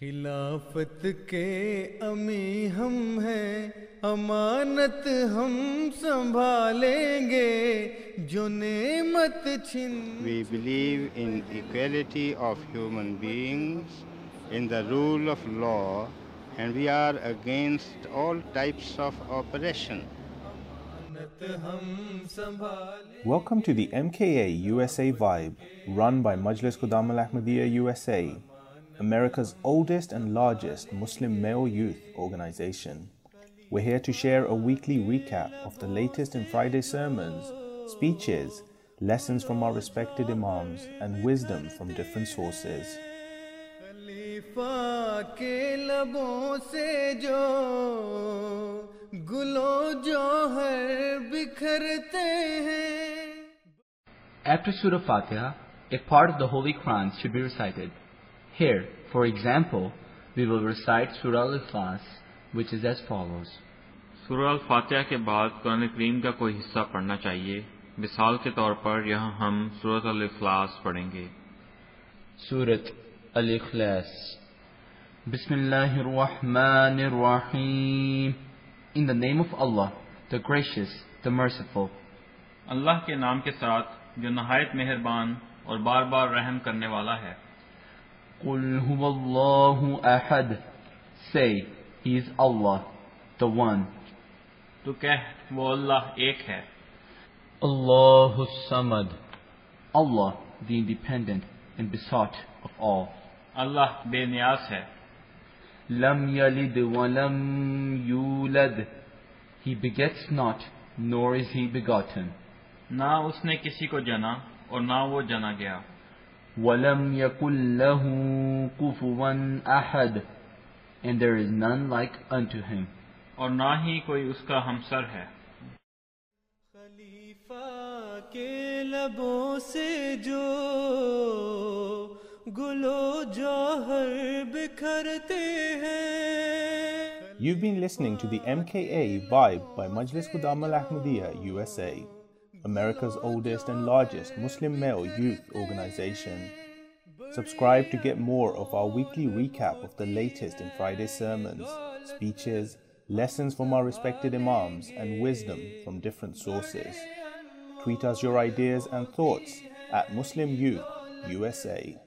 خلافت کے امی ہم ہیں امانت ہم سنبھالیں گے جو نعمت چھن۔ We believe in equality of human beings in the rule of law and we are against all types of oppression Welcome to the MKA USA Vibe, run by Majlis Qudam Al Ahmadiyya USA. America's oldest and largest Muslim male youth organization. We're here to share a weekly recap of the latest in Friday sermons, speeches, lessons from our respected Imams, and wisdom from different sources. After Surah Fatiha, a part of the Holy Quran should be recited. Here, for example, we will recite Surah Al-Ikhlas, which is as follows. سورہ الفاتحہ کے بعد قرآن کریم کا کوئی حصہ پڑھنا چاہیے۔ مثال کے طور پر یہاں ہم سورت الخلاص پڑھیں گے۔ سورت الخلاص بسم اللہ الرحمن الرحیم۔ In the name of Allah, the gracious, the merciful. اللہ کے نام کے ساتھ جو نہایت مہربان اور بار بار رحم کرنے والا ہے۔ قل هو الله أحد. Say, He is Allah, the One. तो कह वो अल्लाह एक है Allahu Samad. Allah, the Independent and besought of all. अल्लाह बेनियाज है Lam yalid wa lam yulad. He begets not, nor is he begotten. ना उसने किसी को जना और ना वो जना गया وَلَمْ يَكُلْ لَهُ كُفُوًا أَحَدٌ And there is none like unto him. Or ना ही कोई उसका हमसर है You've been listening to the MKA Vibe by Majlis Khuddam-ul-Ahmadiyya USA. America's oldest and largest Muslim male youth organization. Subscribe to get more of our weekly recap of the latest in Friday sermons, speeches, lessons from our respected Imams, and wisdom from different sources. Tweet us your ideas and thoughts at Muslim Youth USA.